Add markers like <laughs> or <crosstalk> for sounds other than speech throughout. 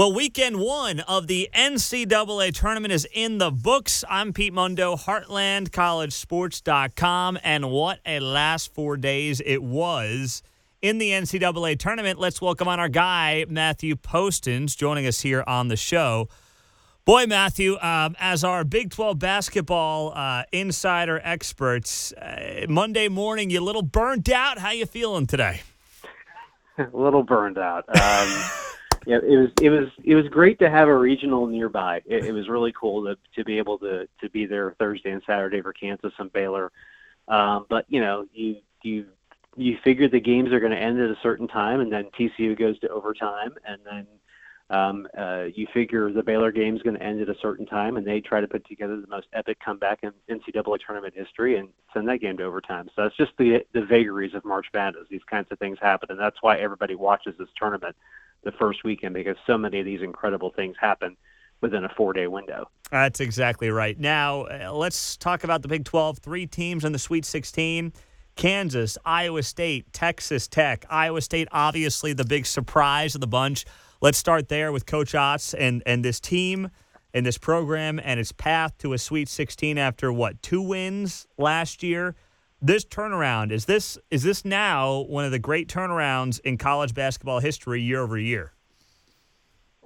Well, weekend one of the NCAA tournament is in the books. I'm Pete Mundo, HeartlandCollegeSports.com, and what a last four days it was in the NCAA tournament. Let's welcome on our guy, Matthew Postins, joining us here on the show. Boy, Matthew, um, as our Big 12 basketball uh, insider experts, uh, Monday morning, you a little burned out. How you feeling today? <laughs> a little burned out. Um, <laughs> yeah, it was it was it was great to have a regional nearby. It, it was really cool to to be able to to be there Thursday and Saturday for Kansas and Baylor. Um, but you know, you you you figure the games are going to end at a certain time, and then TCU goes to overtime, and then um, uh, you figure the Baylor game is going to end at a certain time, and they try to put together the most epic comeback in NCAA tournament history and send that game to overtime. So it's just the the vagaries of March Madness. These kinds of things happen, and that's why everybody watches this tournament the first weekend because so many of these incredible things happen within a four day window. That's exactly right. Now, uh, let's talk about the Big 12. Three teams in the Sweet 16 Kansas, Iowa State, Texas Tech. Iowa State, obviously, the big surprise of the bunch. Let's start there with Coach Otz and, and this team and this program and its path to a Sweet 16 after what, two wins last year? This turnaround is this is this now one of the great turnarounds in college basketball history year over year?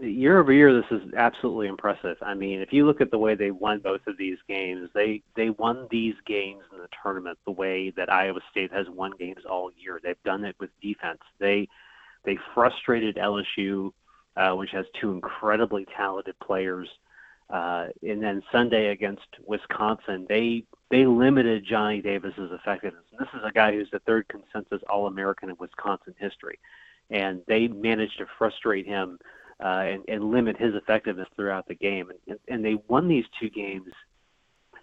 Year over year, this is absolutely impressive. I mean, if you look at the way they won both of these games, they they won these games in the tournament the way that Iowa State has won games all year. They've done it with defense. They they frustrated LSU, uh, which has two incredibly talented players. Uh, and then Sunday against Wisconsin, they they limited Johnny Davis's effectiveness. And this is a guy who's the third consensus All-American in Wisconsin history, and they managed to frustrate him uh, and, and limit his effectiveness throughout the game. And, and they won these two games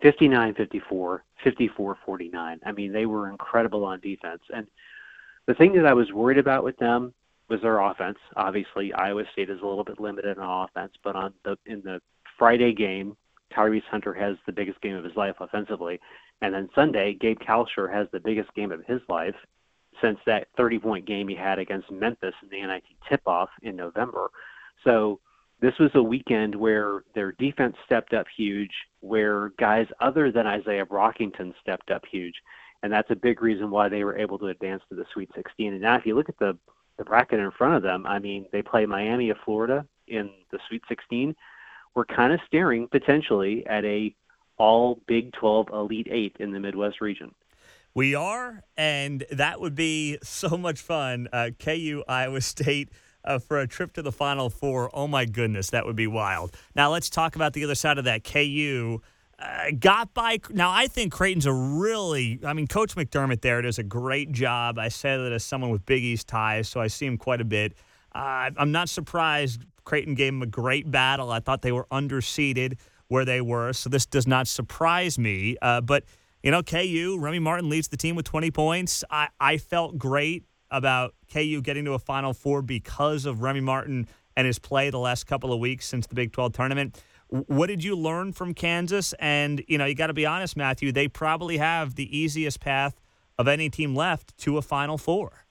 59-54, 54-49. I mean, they were incredible on defense. And the thing that I was worried about with them was their offense. Obviously, Iowa State is a little bit limited on offense, but on the in the Friday game, Tyrese Hunter has the biggest game of his life offensively. And then Sunday, Gabe Kalscheur has the biggest game of his life since that 30 point game he had against Memphis in the NIT tip off in November. So this was a weekend where their defense stepped up huge, where guys other than Isaiah Brockington stepped up huge. And that's a big reason why they were able to advance to the Sweet 16. And now, if you look at the, the bracket in front of them, I mean, they play Miami of Florida in the Sweet 16 we're kind of staring potentially at a all Big 12 Elite Eight in the Midwest region. We are, and that would be so much fun. Uh, KU, Iowa State. Uh, for a trip to the Final Four, oh my goodness, that would be wild. Now let's talk about the other side of that. KU uh, got by. Now I think Creighton's a really. I mean, Coach McDermott there does a great job. I say that as someone with Big East ties, so I see him quite a bit. Uh, I'm not surprised Creighton gave them a great battle. I thought they were underseeded where they were, so this does not surprise me. Uh, but, you know, KU, Remy Martin leads the team with 20 points. I, I felt great about KU getting to a Final Four because of Remy Martin and his play the last couple of weeks since the Big 12 tournament. What did you learn from Kansas? And, you know, you got to be honest, Matthew, they probably have the easiest path of any team left to a Final Four.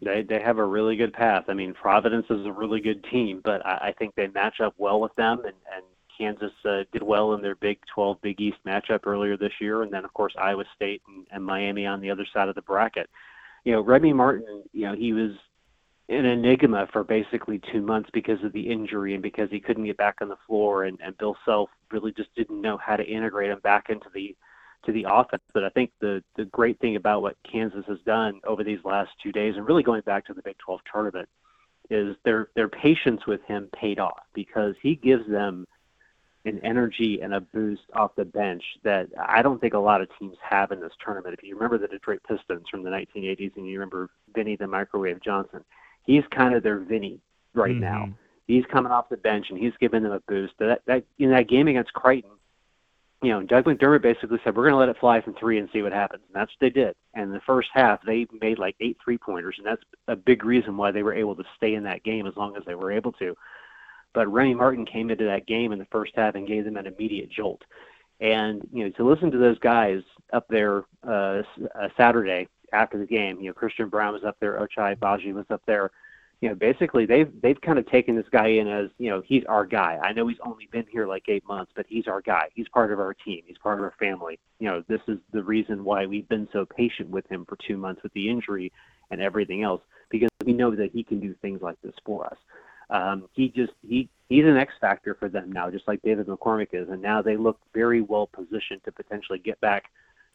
They they have a really good path. I mean, Providence is a really good team, but I, I think they match up well with them. And, and Kansas uh, did well in their Big 12 Big East matchup earlier this year, and then of course Iowa State and, and Miami on the other side of the bracket. You know, Remy Martin. You know, he was an enigma for basically two months because of the injury and because he couldn't get back on the floor, and, and Bill Self really just didn't know how to integrate him back into the to the offense. But I think the the great thing about what Kansas has done over these last two days, and really going back to the Big 12 tournament, is their their patience with him paid off because he gives them an energy and a boost off the bench that I don't think a lot of teams have in this tournament. If you remember the Detroit Pistons from the 1980s and you remember Vinny the Microwave Johnson, he's kind of their Vinny right mm-hmm. now. He's coming off the bench and he's giving them a boost. That that in that game against Creighton, you know, Doug McDermott basically said, we're going to let it fly from three and see what happens. And that's what they did. And the first half, they made like eight three pointers. And that's a big reason why they were able to stay in that game as long as they were able to. But Remy Martin came into that game in the first half and gave them an immediate jolt. And, you know, to listen to those guys up there uh, uh, Saturday after the game, you know, Christian Braun was up there, Ochai Agbaji was up there you know, basically they've they've kind of taken this guy in as you know he's our guy. I know he's only been here like eight months, but he's our guy. He's part of our team. He's part of our family. You know, this is the reason why we've been so patient with him for two months with the injury and everything else because we know that he can do things like this for us. Um, he just he he's an X factor for them now, just like David McCormack is, and now they look very well positioned to potentially get back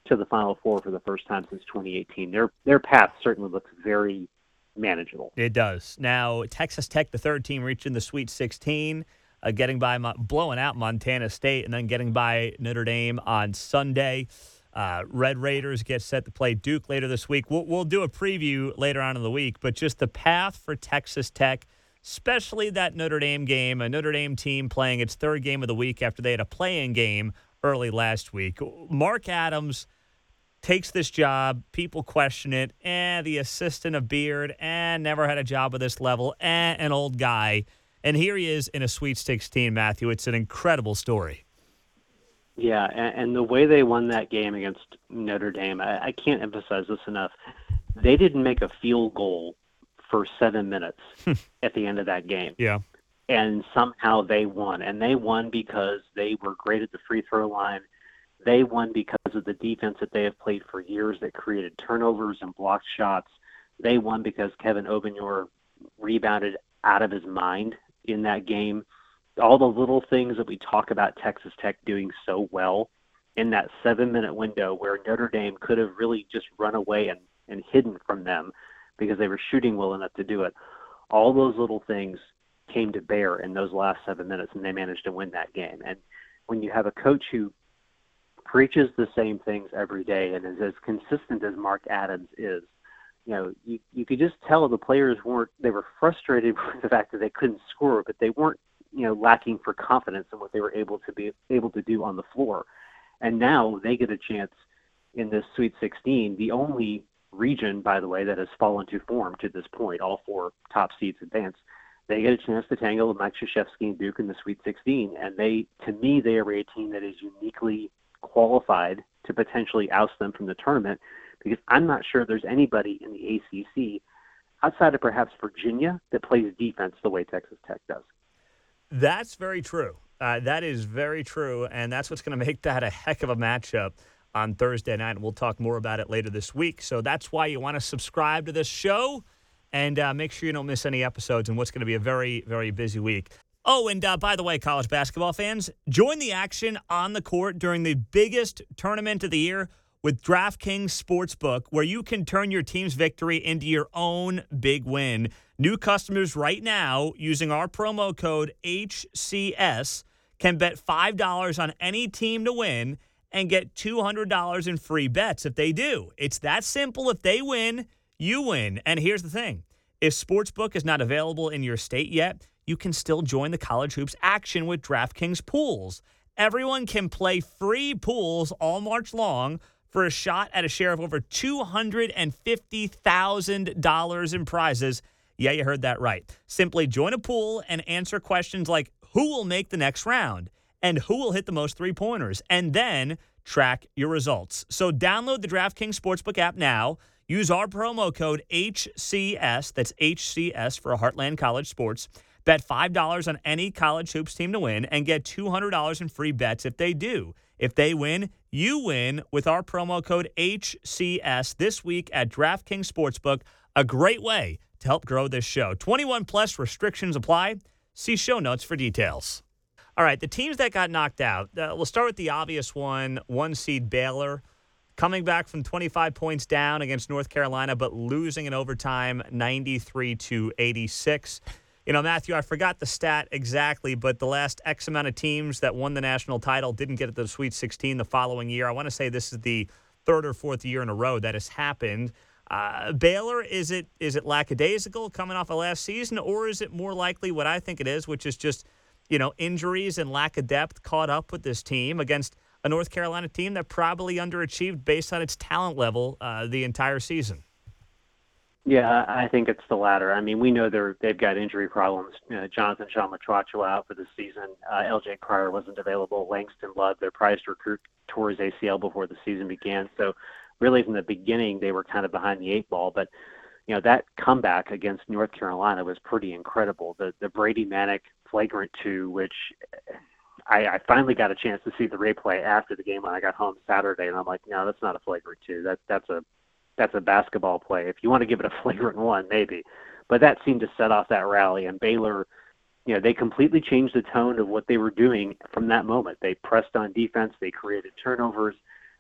to the Final Four for the first time since 2018. Their their path certainly looks very manageable. It does. Now, Texas Tech, the third team, reaching the Sweet 16, uh, getting by, blowing out Montana State, and then getting by Notre Dame on Sunday. Uh, Red Raiders get set to play Duke later this week. We'll, we'll do a preview later on in the week, but just the path for Texas Tech, especially that Notre Dame game, a Notre Dame team playing its third game of the week after they had a play-in game early last week. Mark Adams takes this job. People question it. And eh, the assistant of Beard, and eh, never had a job at this level, and eh, an old guy. And here he is in a Sweet 16, Matthew. It's an incredible story. Yeah, and, and the way they won that game against Notre Dame, I, I can't emphasize this enough. They didn't make a field goal for seven minutes <laughs> hmm. at the end of that game. Yeah. And somehow they won. And they won because they were great at the free throw line they won because of the defense that they have played for years that created turnovers and blocked shots. They won because Kevin Obanor rebounded out of his mind in that game. All the little things that we talk about Texas Tech doing so well in that seven minute window where Notre Dame could have really just run away and, and hidden from them because they were shooting well enough to do it. All those little things came to bear in those last seven minutes and they managed to win that game. And when you have a coach who preaches the same things every day and is as consistent as Mark Adams is. You know, you, you could just tell the players weren't, they were frustrated <laughs> with the fact that they couldn't score, but they weren't, you know, lacking for confidence in what they were able to be able to do on the floor. And now they get a chance in this Sweet 16, the only region, by the way, that has fallen to form to this point. All four top seeds advance. They get a chance to tangle with Mike Krzyzewski and Duke in the Sweet 16, and they, to me, they are a team that is uniquely qualified to potentially oust them from the tournament because I'm not sure there's anybody in the ACC outside of perhaps Virginia that plays defense the way Texas Tech does. That's very true. Uh, that is very true, and that's what's going to make that a heck of a matchup on Thursday night. And we'll talk more about it later this week. So that's why you want to subscribe to this show and uh, make sure you don't miss any episodes in what's going to be a very, very busy week. Oh, and uh, by the way, college basketball fans, join the action on the court during the biggest tournament of the year with DraftKings Sportsbook, where you can turn your team's victory into your own big win. New customers right now using our promo code HCS can bet $5 on any team to win and get $200 in free bets if they do. It's that simple. If they win, you win. And here's the thing if Sportsbook is not available in your state yet, you can still join the college hoops action with DraftKings pools. Everyone can play free pools all March long for a shot at a share of over $250,000 in prizes. Yeah, you heard that right. Simply join a pool and answer questions like who will make the next round and who will hit the most three pointers, and then track your results. So download the DraftKings Sportsbook app now. Use our promo code HCS, that's HCS for Heartland College Sports Bet $5 on any college hoops team to win and get $200 in free bets if they do. If they win, you win with our promo code HCS this week at DraftKings Sportsbook. A great way to help grow this show. 21 plus restrictions apply. See show notes for details. All right, the teams that got knocked out. Uh, we'll start with the obvious one, one seed Baylor coming back from 25 points down against North Carolina, but losing in overtime 93 to 86. You know, Matthew, I forgot the stat exactly, but the last X amount of teams that won the national title didn't get to the Sweet 16 the following year. I want to say this is the third or fourth year in a row that has happened. Uh, Baylor, is it is it lackadaisical coming off of last season, or is it more likely what I think it is, which is just you know injuries and lack of depth caught up with this team against a North Carolina team that probably underachieved based on its talent level uh, the entire season? Yeah, I think it's the latter. I mean, we know they're they've got injury problems. Uh, Jonathan Tchamwa out for the season. Uh, LJ Cryer wasn't available. Langston Love, their prized recruit, tore his ACL before the season began. So, really, from the beginning, they were kind of behind the eight ball. But you know that comeback against North Carolina was pretty incredible. The the Brady Manek flagrant two, which I, I finally got a chance to see the replay after the game when I got home Saturday, and I'm like, no, that's not a flagrant two. That that's a that's a basketball play. If you want to give it a <laughs> flagrant one, maybe, but that seemed to set off that rally, and Baylor. You know, they completely changed the tone of what they were doing from that moment. They pressed on defense, they created turnovers,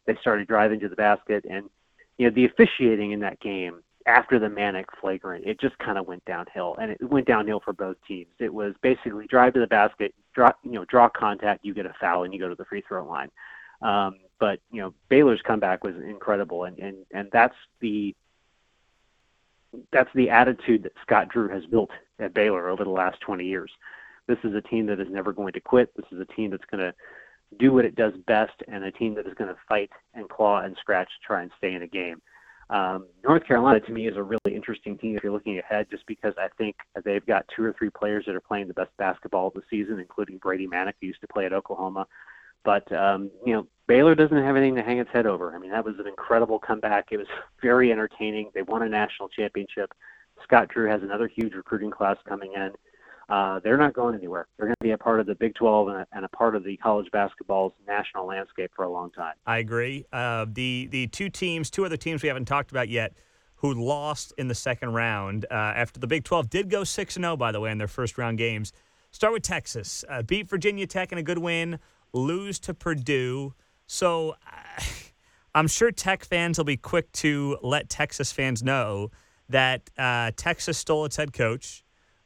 they started driving to the basket, and you know the officiating in that game after the Manek flagrant, it just kind of went downhill, and it went downhill for both teams. It was basically drive to the basket, draw, you know, draw contact, you get a foul, and you go to the free throw line. Um, but you know, Baylor's comeback was incredible, and and and that's the that's the attitude that Scott Drew has built at Baylor over the last 20 years. This is a team that is never going to quit. This is a team that's going to do what it does best, and a team that is going to fight and claw and scratch to try and stay in a game. Um, North Carolina to me is a really interesting team if you're looking ahead, just because I think they've got two or three players that are playing the best basketball of the season, including Brady Manek, who used to play at Oklahoma. But um, you know, Baylor doesn't have anything to hang its head over. I mean, that was an incredible comeback. It was <laughs> very entertaining. They won a national championship. Scott Drew has another huge recruiting class coming in uh, they're not going anywhere. They're going to be a part of the Big 12 and a, and a, part of the college basketball's national landscape for a long time. I agree. Uh, the the two teams, two other teams we haven't talked about yet, who lost in the second round uh, after the Big 12 did go six and zero, oh, by the way, in their first round games. Start with Texas. Uh, beat Virginia Tech in a good win. Lose to Purdue. So. <laughs> I'm sure Tech fans will be quick to let Texas fans know that uh, Texas stole its head coach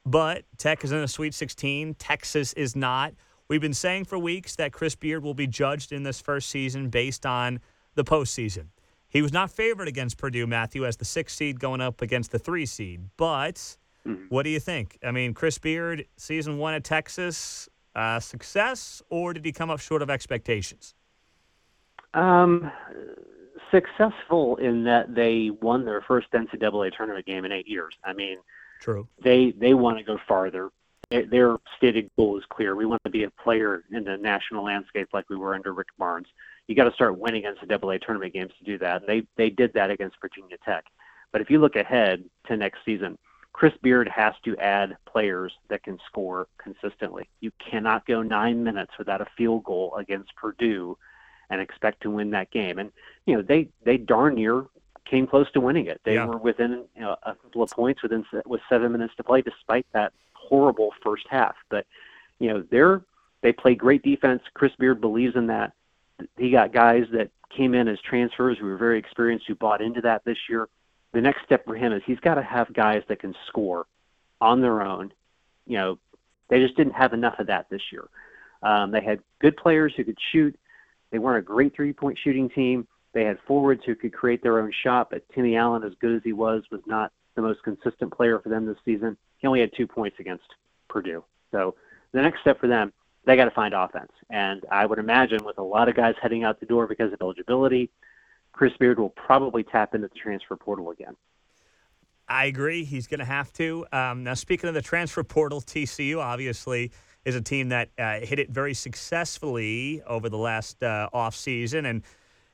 but Tech is in a Sweet 16. Texas is not. We've been saying for weeks that Chris Beard will be judged in this first season based on the postseason. He was not favored against Purdue, Matthew, as the six seed going up against the three seed. But mm-hmm. what do you think? I mean, Chris Beard, season one at Texas, uh, success, or did he come up short of expectations? Um, successful in that they won their first NCAA tournament game in eight years. I mean, True. They they want to go farther. Their stated goal is clear. We want to be a player in the national landscape like we were under Rick Barnes. You got to start winning NCAA tournament games to do that. And they they did that against Virginia Tech. But if you look ahead to next season, Chris Beard has to add players that can score consistently. You cannot go nine minutes without a field goal against Purdue and expect to win that game. And you know they they darn near came close to winning it. They yeah. were within you know, a couple of points within with seven minutes to play, despite that horrible first half. But you know they're they play great defense. Chris Beard believes in that. He got guys that came in as transfers who were very experienced who bought into that this year. The next step for him is he's got to have guys that can score on their own. You know, they just didn't have enough of that this year. Um, they had good players who could shoot. They weren't a great three-point shooting team they had forwards who could create their own shot, but Timmy Allen, as good as he was, was not the most consistent player for them this season. He only had two points against Purdue. So the next step for them, they got to find offense. And I would imagine with a lot of guys heading out the door because of eligibility, Chris Beard will probably tap into the transfer portal again. I agree. He's going to have to. Um, now, speaking of the transfer portal, TCU obviously is a team that uh, hit it very successfully over the last uh, offseason. And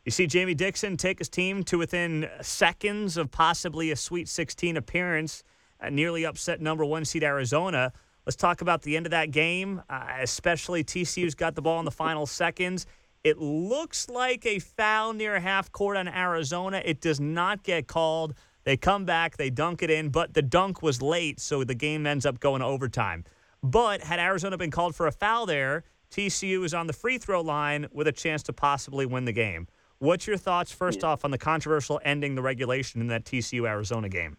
you see Jamie Dixon take his team to within seconds of possibly a Sweet 16 appearance, uh, nearly upset number one seed Arizona. Let's talk about the end of that game, uh, especially TCU's got the ball in the final seconds. It looks like a foul near half court on Arizona. It does not get called. They come back, they dunk it in, but the dunk was late, so the game ends up going to overtime. But had Arizona been called for a foul there, TCU is on the free throw line with a chance to possibly win the game. What's your thoughts, first yeah. off, on the controversial ending the regulation in that TCU Arizona game?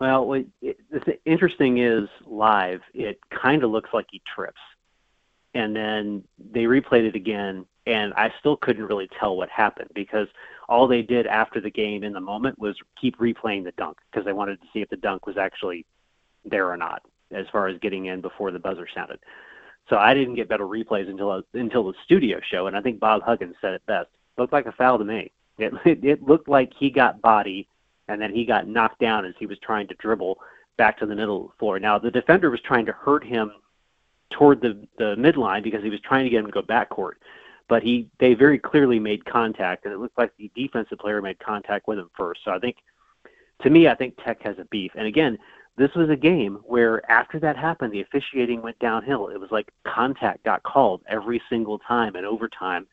Well, what it, the interesting is live, it kind of looks like he trips. And then they replayed it again, and I still couldn't really tell what happened because all they did after the game in the moment was keep replaying the dunk because they wanted to see if the dunk was actually there or not as far as getting in before the buzzer sounded. So I didn't get better replays until until the studio show, and I think Bob Huggins said it best looked like a foul to me. It, <laughs> it, it looked like he got body and then he got knocked down as he was trying to dribble back to the middle of the floor. Now the defender was trying to hurt him toward the the midline because he was trying to get him to go backcourt, but he they very clearly made contact, and it looked like the defensive player made contact with him first. So I think to me, I think Tech has a beef. And again, this was a game where after that happened, the officiating went downhill. It was like contact got called every single time in overtime,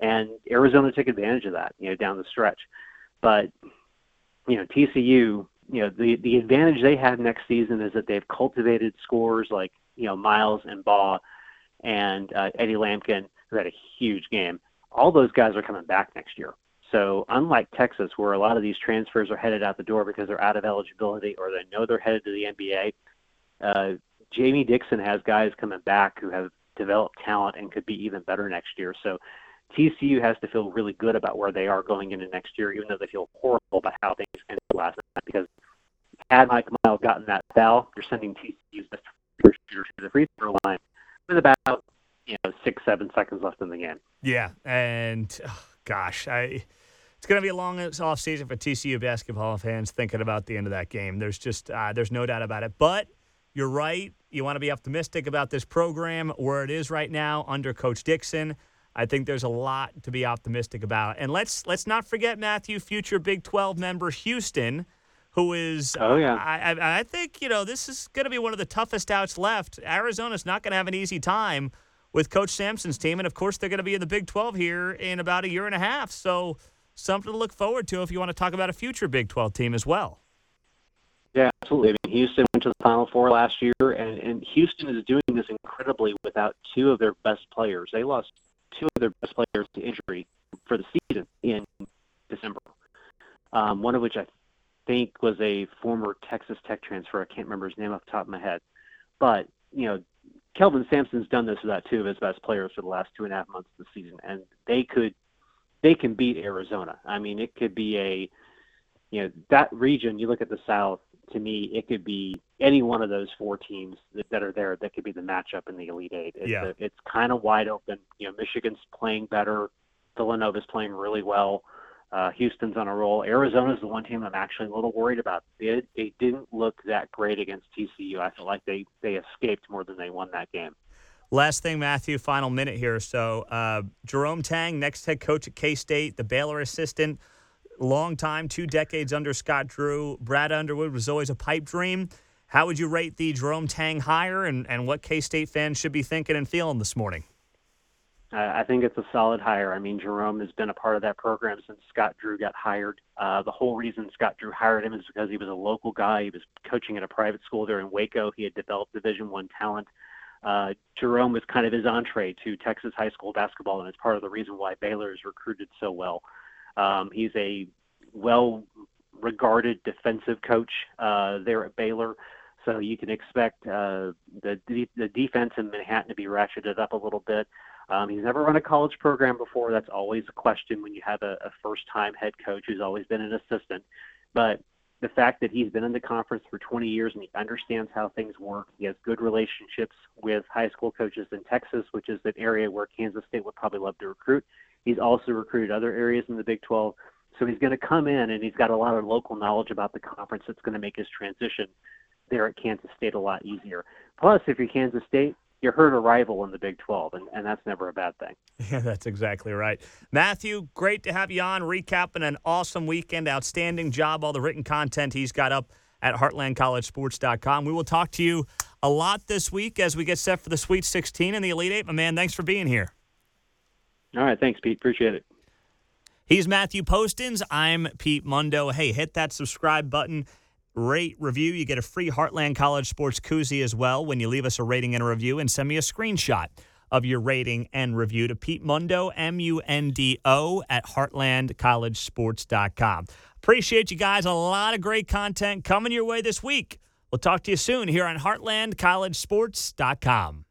and Arizona took advantage of that, you know, down the stretch. But you know, TCU, you know, the the advantage they have next season is that they've cultivated scores like you know Miles and Baugh and uh, Eddie Lampkin, who had a huge game. All those guys are coming back next year. So unlike Texas, where a lot of these transfers are headed out the door because they're out of eligibility or they know they're headed to the NBA, uh, Jamie Dixon has guys coming back who have developed talent and could be even better next year. So TCU has to feel really good about where they are going into next year, even though they feel horrible about how things ended last night. Because had Mike Miles gotten that foul, you're sending TCU's best shooter to the free throw line with about you know six, seven seconds left in the game. Yeah, and oh, gosh, I it's going to be a long off season for TCU basketball fans thinking about the end of that game. There's just uh, there's no doubt about it. But you're right. You want to be optimistic about this program where it is right now under Coach Dixon. I think there's a lot to be optimistic about. And let's let's not forget Matthew, future Big 12 member Houston, who is. Oh yeah. I I, I think you know this is going to be one of the toughest outs left. Arizona's not going to have an easy time with Coach Sampson's team, and of course they're going to be in the Big 12 here in about a year and a half. So something to look forward to if you want to talk about a future Big 12 team as well. Yeah, absolutely. I mean, Houston went to the Final Four last year, and, and Houston is doing this incredibly without two of their best players. They lost two of their best players to injury for the season in December. Um, one of which I think was a former Texas Tech transfer. I can't remember his name off the top of my head. But, you know, Kelvin Sampson's done this without two of his best players for the last two and a half months of the season, and they could they can beat Arizona. I mean, it could be a, you know, that region. You look at the South. To me, it could be any one of those four teams that, that are there. That could be the matchup in the Elite Eight. It's, yeah. a, it's kind of wide open. You know, Michigan's playing better. Villanova's playing really well. Uh, Houston's on a roll. Arizona's the one team I'm actually a little worried about. They, they didn't look that great against TCU. I feel like they they escaped more than they won that game. Last thing, Matthew, final minute here. So, uh, Jerome Tang, next head coach at K State, the Baylor assistant, long time, two decades under Scott Drew. Brad Underwood was always a pipe dream. How would you rate the Jerome Tang hire and, and what K State fans should be thinking and feeling this morning? I think it's a solid hire. I mean, Jerome has been a part of that program since Scott Drew got hired. Uh, the whole reason Scott Drew hired him is because he was a local guy. He was coaching at a private school there in Waco. He had developed Division One talent uh, Jerome was kind of his entree to Texas high school basketball, and it's part of the reason why Baylor is recruited so well. Um, he's a well regarded defensive coach uh, there at Baylor. So you can expect uh, the the defense in Manhattan to be ratcheted up a little bit. Um, he's never run a college program before. That's always a question when you have a, a first-time head coach who's always been an assistant. But the fact that he's been in the conference for 20 years and he understands how things work. He has good relationships with high school coaches in Texas, which is an area where Kansas State would probably love to recruit. He's also recruited other areas in the Big 12. So he's going to come in and he's got a lot of local knowledge about the conference that's going to make his transition there at Kansas State a lot easier. Plus, if you're Kansas State, you hurt a rival in the Big 12, and, and that's never a bad thing. <laughs> Yeah, that's exactly right. Matthew, great to have you on, recapping an awesome weekend. Outstanding job, all the written content he's got up at heartlandcollegesports.com. We will talk to you a lot this week as we get set for the Sweet 16 and the Elite Eight. My man, thanks for being here. All right, thanks, Pete. Appreciate it. He's Matthew Postins. I'm Pete Mundo. Hey, hit that subscribe button rate, review. You get a free Heartland College Sports koozie as well when you leave us a rating and a review and send me a screenshot of your rating and review to Pete Mundo, M U N D O, at heartlandcollegesports.com. Appreciate you guys. A lot of great content coming your way this week. We'll talk to you soon here on heartlandcollegesports.com.